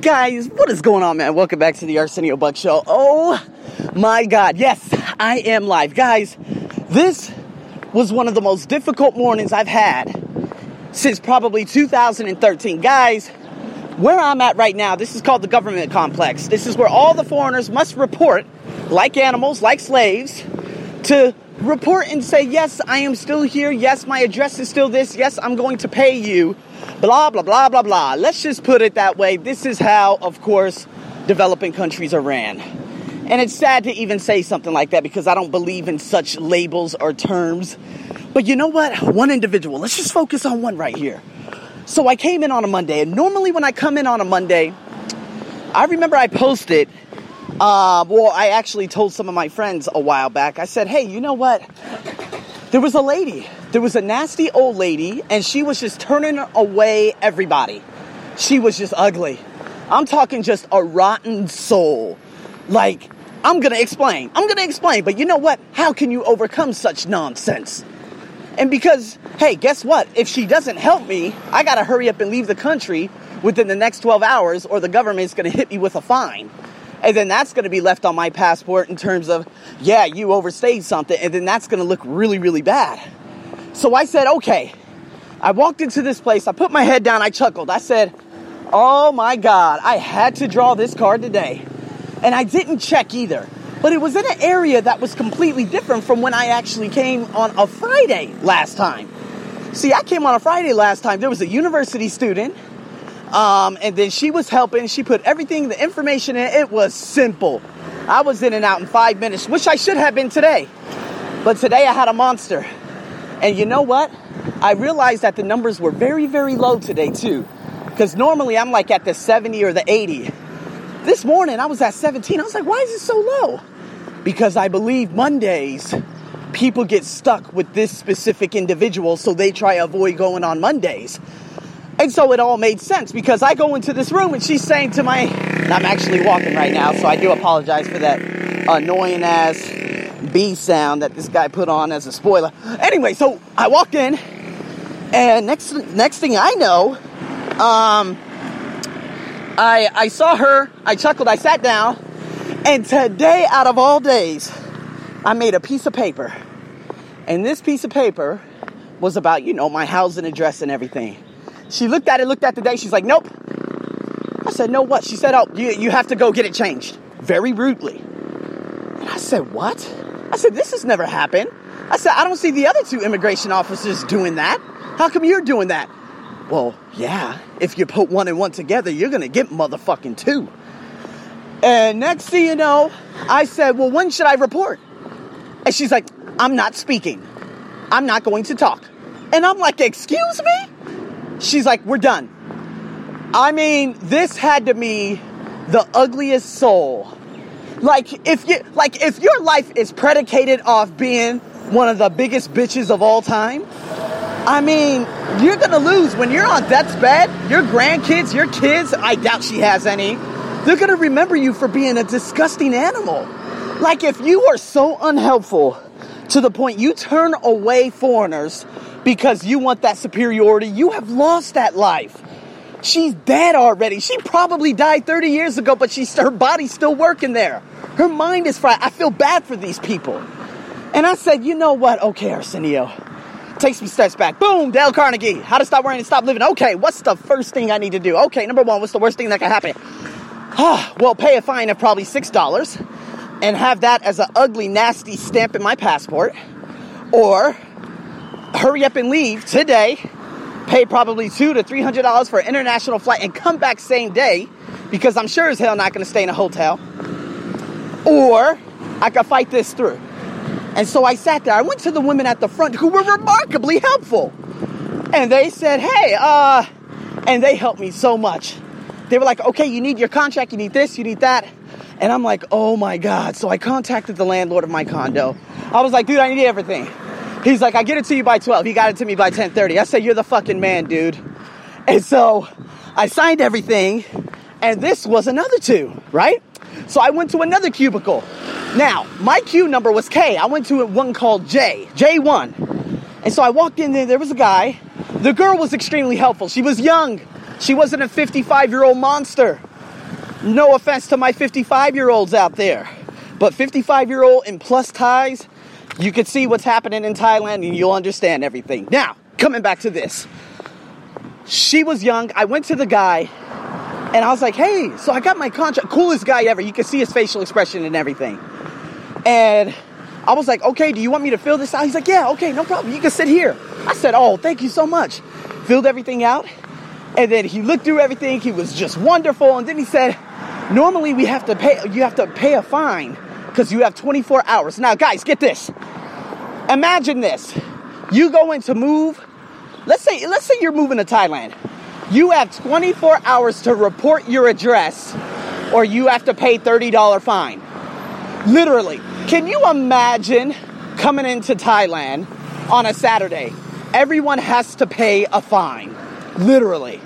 Guys, what is going on, man? Welcome back to the Arsenio Buck Show. Oh my God, yes, I am live. Guys, this was one of the most difficult mornings I've had since probably 2013. Guys, where I'm at right now, this is called the government complex. This is where all the foreigners must report, like animals, like slaves, to report and say, Yes, I am still here. Yes, my address is still this. Yes, I'm going to pay you. Blah, blah, blah, blah, blah. Let's just put it that way. This is how, of course, developing countries are ran. And it's sad to even say something like that because I don't believe in such labels or terms. But you know what? One individual. Let's just focus on one right here. So I came in on a Monday, and normally when I come in on a Monday, I remember I posted uh, well, I actually told some of my friends a while back, I said, hey, you know what? There was a lady, there was a nasty old lady, and she was just turning away everybody. She was just ugly. I'm talking just a rotten soul. Like, I'm gonna explain. I'm gonna explain, but you know what? How can you overcome such nonsense? And because, hey, guess what? If she doesn't help me, I gotta hurry up and leave the country within the next 12 hours, or the government's gonna hit me with a fine. And then that's going to be left on my passport in terms of, yeah, you overstayed something. And then that's going to look really, really bad. So I said, okay. I walked into this place. I put my head down. I chuckled. I said, oh my God, I had to draw this card today. And I didn't check either. But it was in an area that was completely different from when I actually came on a Friday last time. See, I came on a Friday last time. There was a university student um, and then she was helping. She put everything, the information in. It was simple. I was in and out in five minutes, which I should have been today. But today I had a monster. And you know what? I realized that the numbers were very, very low today, too. Because normally I'm like at the 70 or the 80. This morning I was at 17. I was like, why is it so low? Because I believe Mondays people get stuck with this specific individual, so they try to avoid going on Mondays. And so it all made sense because I go into this room and she's saying to my, I'm actually walking right now, so I do apologize for that annoying ass B sound that this guy put on as a spoiler. Anyway, so I walked in, and next next thing I know, um, I I saw her. I chuckled. I sat down, and today, out of all days, I made a piece of paper, and this piece of paper was about you know my housing address and everything. She looked at it, looked at the day. She's like, nope. I said, no, what? She said, oh, you, you have to go get it changed. Very rudely. And I said, what? I said, this has never happened. I said, I don't see the other two immigration officers doing that. How come you're doing that? Well, yeah, if you put one and one together, you're gonna get motherfucking two. And next thing you know, I said, well, when should I report? And she's like, I'm not speaking. I'm not going to talk. And I'm like, excuse me? She's like, we're done. I mean, this had to be the ugliest soul. Like if you like if your life is predicated off being one of the biggest bitches of all time, I mean, you're gonna lose when you're on death's bed. Your grandkids, your kids, I doubt she has any. They're gonna remember you for being a disgusting animal. Like if you are so unhelpful to the point you turn away foreigners because you want that superiority, you have lost that life. She's dead already. She probably died 30 years ago, but she's her body's still working there. Her mind is fried. I feel bad for these people. And I said, you know what? Okay, Arsenio. Take some steps back. Boom, Dale Carnegie. How to stop worrying and stop living. Okay, what's the first thing I need to do? Okay, number one, what's the worst thing that can happen? Ah, well, pay a fine of probably $6 and have that as an ugly, nasty stamp in my passport. Or hurry up and leave today, pay probably two to three hundred dollars for an international flight, and come back same day because I'm sure as hell not going to stay in a hotel. Or I could fight this through. And so I sat there. I went to the women at the front who were remarkably helpful. And they said, hey, uh, and they helped me so much. They were like, okay, you need your contract, you need this, you need that. And I'm like, oh my God. So I contacted the landlord of my condo. I was like, dude, I need everything. He's like, I get it to you by 12. He got it to me by 10:30. I said, You're the fucking man, dude. And so I signed everything, and this was another two, right? So I went to another cubicle. Now, my queue number was K. I went to one called J, J1. And so I walked in there, there was a guy. The girl was extremely helpful. She was young. She wasn't a 55 year old monster. No offense to my 55 year olds out there, but 55 year old in plus Thais, you can see what's happening in Thailand and you'll understand everything. Now, coming back to this. She was young. I went to the guy and I was like, hey, so I got my contract. Coolest guy ever. You can see his facial expression and everything. And I was like, okay, do you want me to fill this out? He's like, yeah, okay, no problem. You can sit here. I said, oh, thank you so much. Filled everything out. And then he looked through everything. He was just wonderful. And then he said, normally we have to pay, you have to pay a fine because you have 24 hours. Now, guys, get this. Imagine this. You go in to move. Let's say, let's say you're moving to Thailand. You have 24 hours to report your address or you have to pay $30 fine. Literally. Can you imagine coming into Thailand on a Saturday? Everyone has to pay a fine. Literally.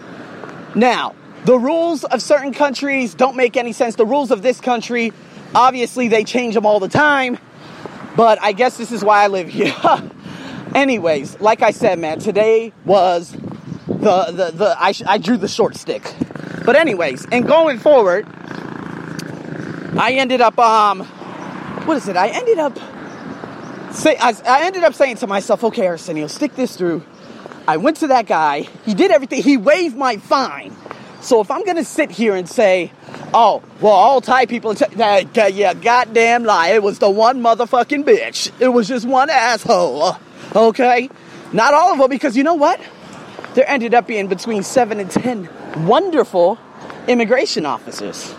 Now, the rules of certain countries don't make any sense. The rules of this country, obviously, they change them all the time. But I guess this is why I live here. Anyways, like I said, man, today was the the the I, I drew the short stick. But anyways, and going forward, I ended up um what is it? I ended up say I, I ended up saying to myself, okay, Arsenio, stick this through. I went to that guy. He did everything. He waived my fine. So if I'm gonna sit here and say, oh, well, all Thai people, t- yeah, goddamn lie. It was the one motherfucking bitch. It was just one asshole. Okay, not all of them, because you know what? There ended up being between seven and ten wonderful immigration officers.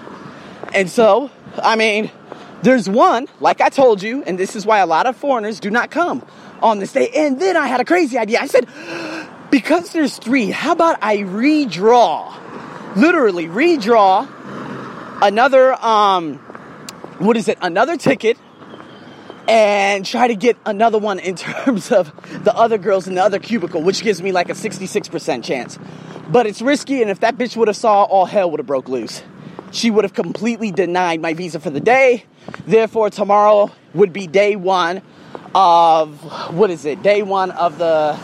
And so, I mean, there's one, like I told you, and this is why a lot of foreigners do not come on this day. And then I had a crazy idea. I said, because there's three, how about I redraw? Literally redraw another um what is it? Another ticket and try to get another one in terms of the other girls in the other cubicle, which gives me like a 66% chance. But it's risky, and if that bitch would have saw, all hell would have broke loose. She would have completely denied my visa for the day. Therefore, tomorrow would be day one of what is it? Day one of the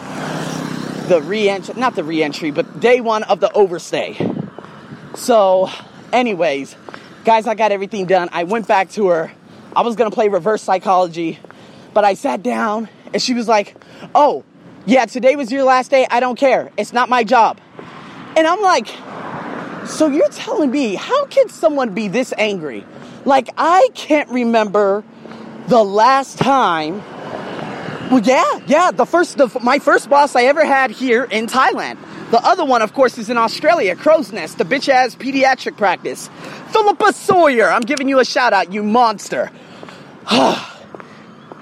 the re-entry, not the re-entry, but day one of the overstay. So, anyways, guys, I got everything done. I went back to her I was gonna play reverse psychology, but I sat down and she was like, Oh, yeah, today was your last day. I don't care. It's not my job. And I'm like, So you're telling me, how can someone be this angry? Like, I can't remember the last time. Well, yeah, yeah, the first, the, my first boss I ever had here in Thailand. The other one, of course, is in Australia, Crow's Nest, the bitch ass pediatric practice. Philippa Sawyer, I'm giving you a shout out, you monster.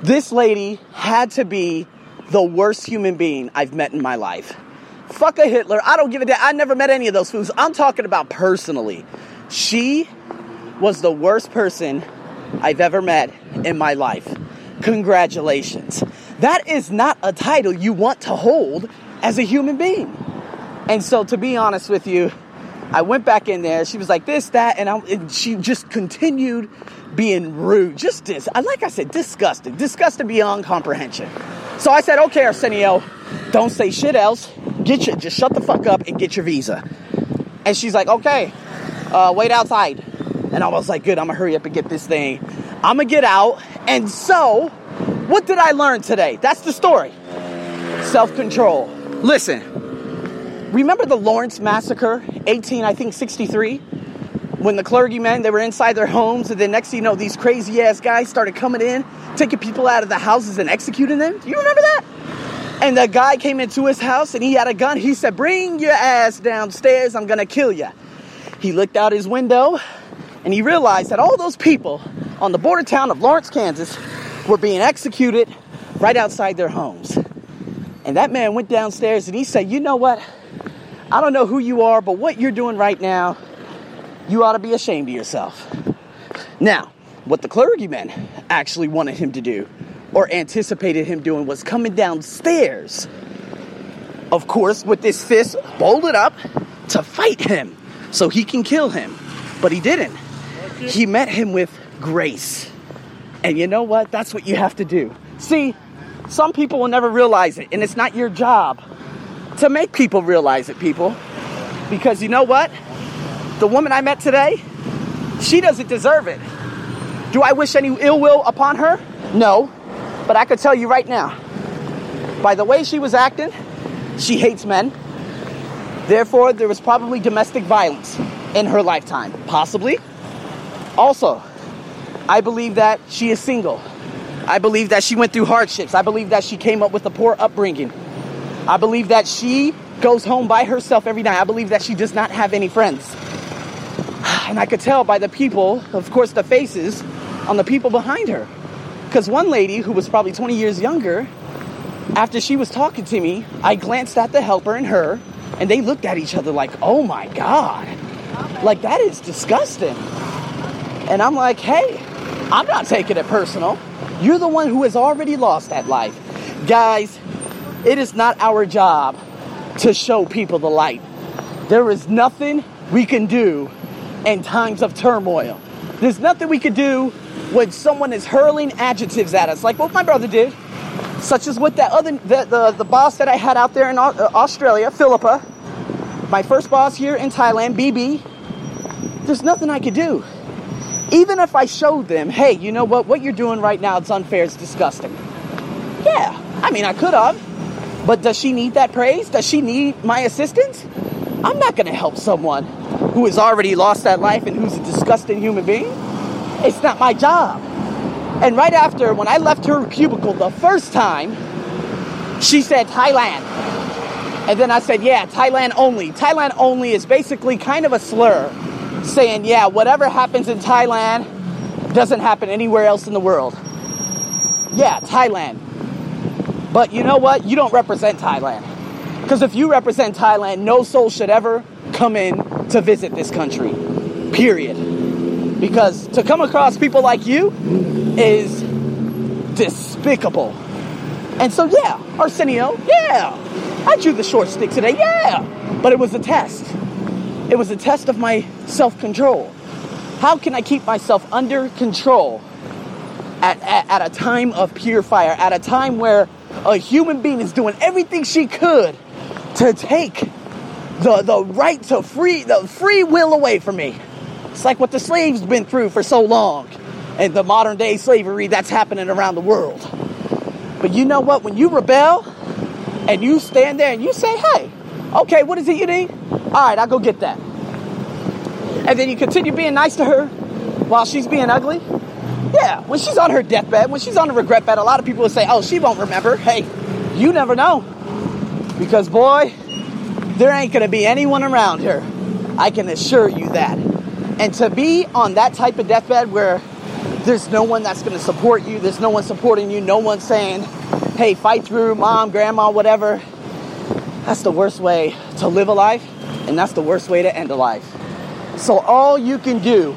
this lady had to be the worst human being I've met in my life. Fuck a Hitler. I don't give a damn. I never met any of those fools. I'm talking about personally. She was the worst person I've ever met in my life. Congratulations. That is not a title you want to hold as a human being. And so, to be honest with you, I went back in there. She was like this, that, and, I, and she just continued being rude. Just this, like I said, disgusting, disgusting beyond comprehension. So I said, okay, Arsenio, don't say shit else. Get your, just shut the fuck up and get your visa. And she's like, okay, uh, wait outside. And I was like, good, I'm gonna hurry up and get this thing. I'm gonna get out. And so, what did I learn today? That's the story. Self control. Listen, remember the Lawrence Massacre, 18, I think 63? when the clergymen they were inside their homes and then next thing you know these crazy ass guys started coming in taking people out of the houses and executing them. Do you remember that? And the guy came into his house and he had a gun. He said bring your ass downstairs. I'm gonna kill you he looked out his window and he realized that all those people on the border town of lawrence kansas were being executed right outside their homes. And that man went downstairs and he said you know what i don't know who you are but what you're doing right now you ought to be ashamed of yourself. Now, what the clergyman actually wanted him to do or anticipated him doing was coming downstairs, of course, with this fist bolted up to fight him so he can kill him. But he didn't. He met him with grace. And you know what? That's what you have to do. See, some people will never realize it, and it's not your job to make people realize it, people. Because you know what? The woman I met today, She doesn't deserve it. Do I wish any ill will upon her? No. But I could tell you right now, by the way she was acting, she hates men. Therefore, there was probably domestic violence in her lifetime. Possibly. Also, I believe that she is single. I believe that she went through hardships. I believe that she came up with a poor upbringing. I believe that she goes home by herself every night. I believe that she does not have any friends. And I could tell by the people, of course, the faces on the people behind her. Because one lady who was probably 20 years younger, after she was talking to me, I glanced at the helper and her, and they looked at each other like, oh my God. Like, that is disgusting. And I'm like, hey, I'm not taking it personal. You're the one who has already lost that life. Guys, it is not our job to show people the light. There is nothing we can do in times of turmoil. There's nothing we can do when someone is hurling adjectives at us, like what my brother did, such as with that other the, the, the boss that I had out there in uh, Australia, Philippa, my first boss here in Thailand, BB. There's nothing I could do. Even if I showed them, hey, you know what? What you're doing right now, it's unfair, it's disgusting. Yeah, I mean, I could have. But does she need that praise? Does she need my assistance? I'm not going to help someone who has already lost that life and who's a disgusting human being. It's not my job. And right after, when I left her cubicle the first time, she said Thailand. And then I said, yeah, Thailand only. Thailand only is basically kind of a slur saying, yeah, whatever happens in Thailand doesn't happen anywhere else in the world. Yeah, Thailand. But you know what? You don't represent Thailand. Because if you represent Thailand, no soul should ever come in to visit this country. Period. Because to come across people like you is despicable. And so, yeah, Arsenio, yeah, I drew the short stick today, yeah. But it was a test. It was a test of my self control. How can I keep myself under control at, at, at, a time of pure fire, at a time where a human being is doing everything she could to take the, the right to free, the free will away from me? It's like what the slaves been through for so long and the modern day slavery that's happening around the world. But you know what? When you rebel and you stand there and you say, hey, okay, what is it you need? All right, I'll go get that. And then you continue being nice to her while she's being ugly. Yeah, when she's on her deathbed, when she's on a regret bed, a lot of people will say, oh, she won't remember. Hey, you never know. Because, boy, there ain't going to be anyone around her. I can assure you that. And to be on that type of deathbed where there's no one that's going to support you, there's no one supporting you, no one saying, hey, fight through, mom, grandma, whatever, that's the worst way to live a life. And that's the worst way to end a life. So, all you can do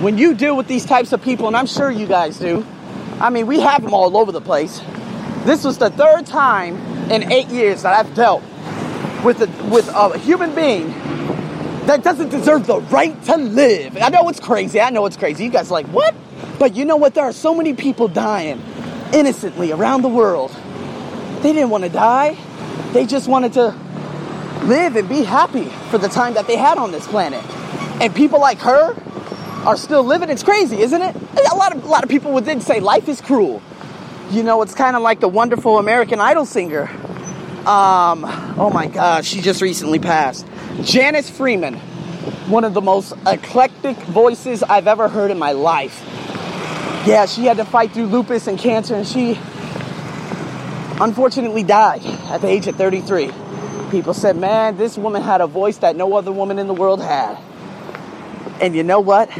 when you deal with these types of people, and I'm sure you guys do, I mean, we have them all over the place. This was the third time in eight years that I've dealt with a, with a human being that doesn't deserve the right to live. I know it's crazy. I know it's crazy. You guys are like, what? But you know what? There are so many people dying innocently around the world. They didn't want to die. They just wanted to live and be happy for the time that they had on this planet. And people like her are still living. It's crazy, isn't it? A lot of a lot of people would then say life is cruel. You know, it's kind of like the wonderful American Idol singer. Um, oh my gosh, she just recently passed. Janice Freeman, one of the most eclectic voices I've ever heard in my life. Yeah, she had to fight through lupus and cancer, and she unfortunately died at the age of 33 people said, man, this woman had a voice that no other woman in the world had. And you know what?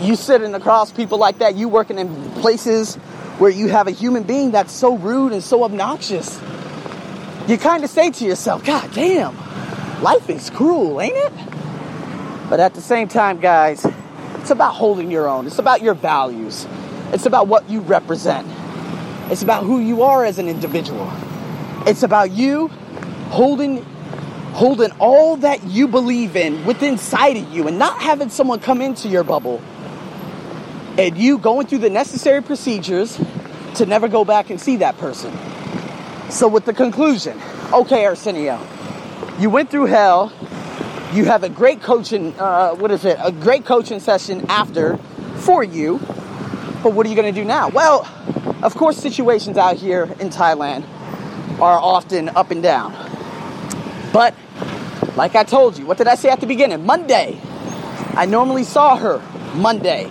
You sitting across people like that, you working in places where you have a human being that's so rude and so obnoxious. You kind of say to yourself, God damn, life is cruel, ain't it? But at the same time, guys, it's about holding your own. It's about your values. It's about what you represent. It's about who you are as an individual. It's about you holding holding all that you believe in within inside of you and not having someone come into your bubble and you going through the necessary procedures to never go back and see that person. So with the conclusion, okay Arsenio, you went through hell, You have a great coaching, uh, what is it? A great coaching session after for you. But what are you going to do now? Well, of course, situations out here in Thailand are often up and down. But like I told you, what did I say at the beginning? Monday. I normally saw her Monday.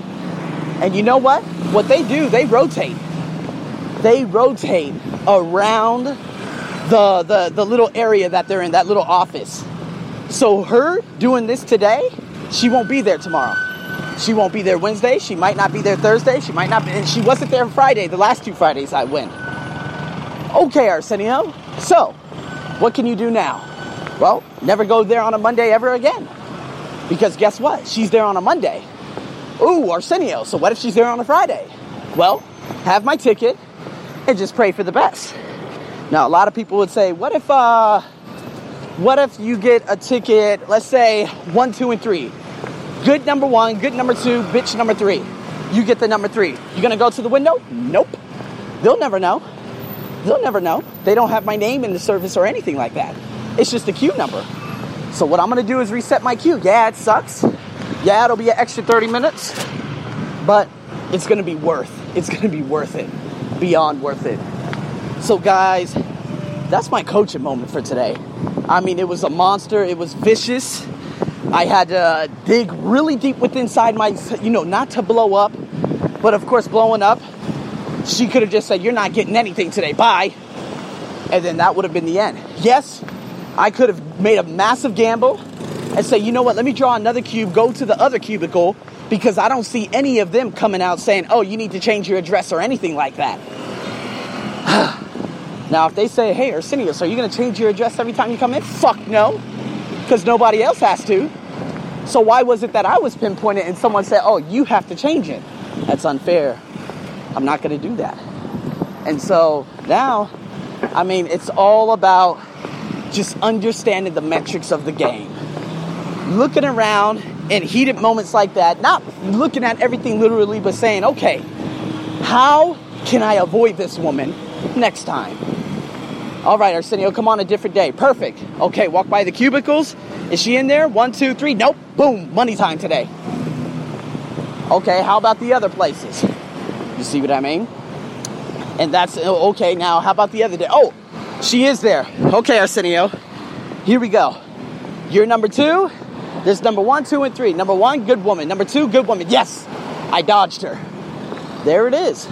And you know what? What they do, they rotate. They rotate around the, the, the little area that they're in, that little office. So her doing this today, she won't be there tomorrow. She won't be there Wednesday. She might not be there Thursday. She might not be, and she wasn't there Friday, the last two Fridays I went. Okay, Arsenio. So, what can you do now? Well, never go there on a Monday ever again. Because guess what? She's there on a Monday. Ooh, Arsenio. So what if she's there on a Friday? Well, have my ticket and just pray for the best. Now, a lot of people would say, what if, uh, what if you get a ticket, let's say one, two, and three? Good number one, good number two, bitch number three. You get the number three. You gonna go to the window? Nope. They'll never know. They'll never know. They don't have my name in the service or anything like that. It's just a queue number. So what I'm gonna do is reset my queue. Yeah, it sucks. Yeah, it'll be an extra 30 minutes, but it's gonna be worth. It's gonna be worth it. Beyond worth it. So guys, that's my coaching moment for today. I mean, it was a monster. It was vicious. I had to dig really deep within inside my, you know, not to blow up, but of course, blowing up, she could have just said, You're not getting anything today, bye. And then that would have been the end. Yes, I could have made a massive gamble and say, You know what, let me draw another cube, go to the other cubicle, because I don't see any of them coming out saying, Oh, you need to change your address or anything like that. now, if they say, Hey, Arsenius, are you going to change your address every time you come in? Fuck no, because nobody else has to. So why was it that I was pinpointed and someone said, "Oh, you have to change it"? That's unfair. I'm not going to do that. And so now, I mean, it's all about just understanding the metrics of the game. Looking around in heated moments like that, not looking at everything literally, but saying, "Okay, how can I avoid this woman next time?" All right, Arsenio, come on a different day. Perfect. Okay, walk by the cubicles. Is she in there? One, two, three. Nope. Boom. Money time today. Okay, how about the other places? You see what I mean? And that's okay. Now, how about the other day? Oh, she is there. Okay, Arsenio. Here we go. You're number two. There's number one, two, and three. Number one, good woman. Number two, good woman. Yes, I dodged her. There it is.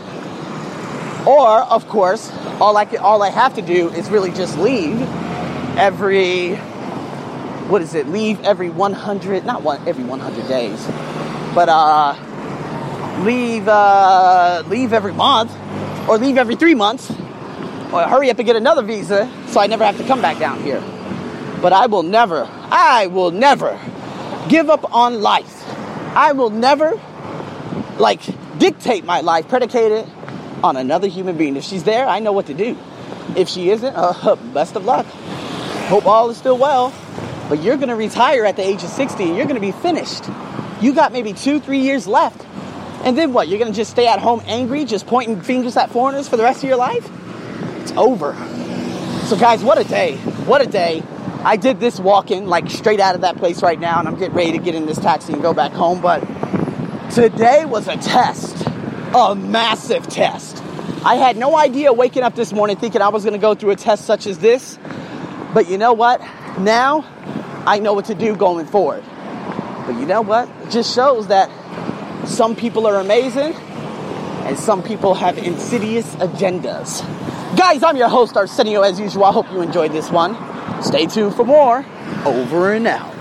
Or, of course, all I can, all I have to do is really just leave every what is it? Leave every 100, not one every 100 days, but uh, leave uh, leave every month, or leave every three months, or hurry up and get another visa so I never have to come back down here. But I will never, I will never give up on life. I will never like dictate my life predicated on another human being. If she's there, I know what to do. If she isn't, uh, best of luck. Hope all is still well. But you're to retire at the age of 60 and you're to be finished. You got maybe two, three years left. And then what? You're to just stay at home angry, just pointing fingers at foreigners for the rest of your life? It's over. So, guys, what a day. What a day. I did this walking like straight out of that place right now, and I'm getting ready to get in this taxi and go back home. But today was a test, a massive test. I had no idea waking up this morning thinking I was to go through a test such as this. But you know what? Now I know what to do going forward. But you know what? It just shows that some people are amazing and some people have insidious agendas. Guys, I'm your host, Arsenio, as usual. I hope you enjoyed this one. Stay tuned for more. Over and out.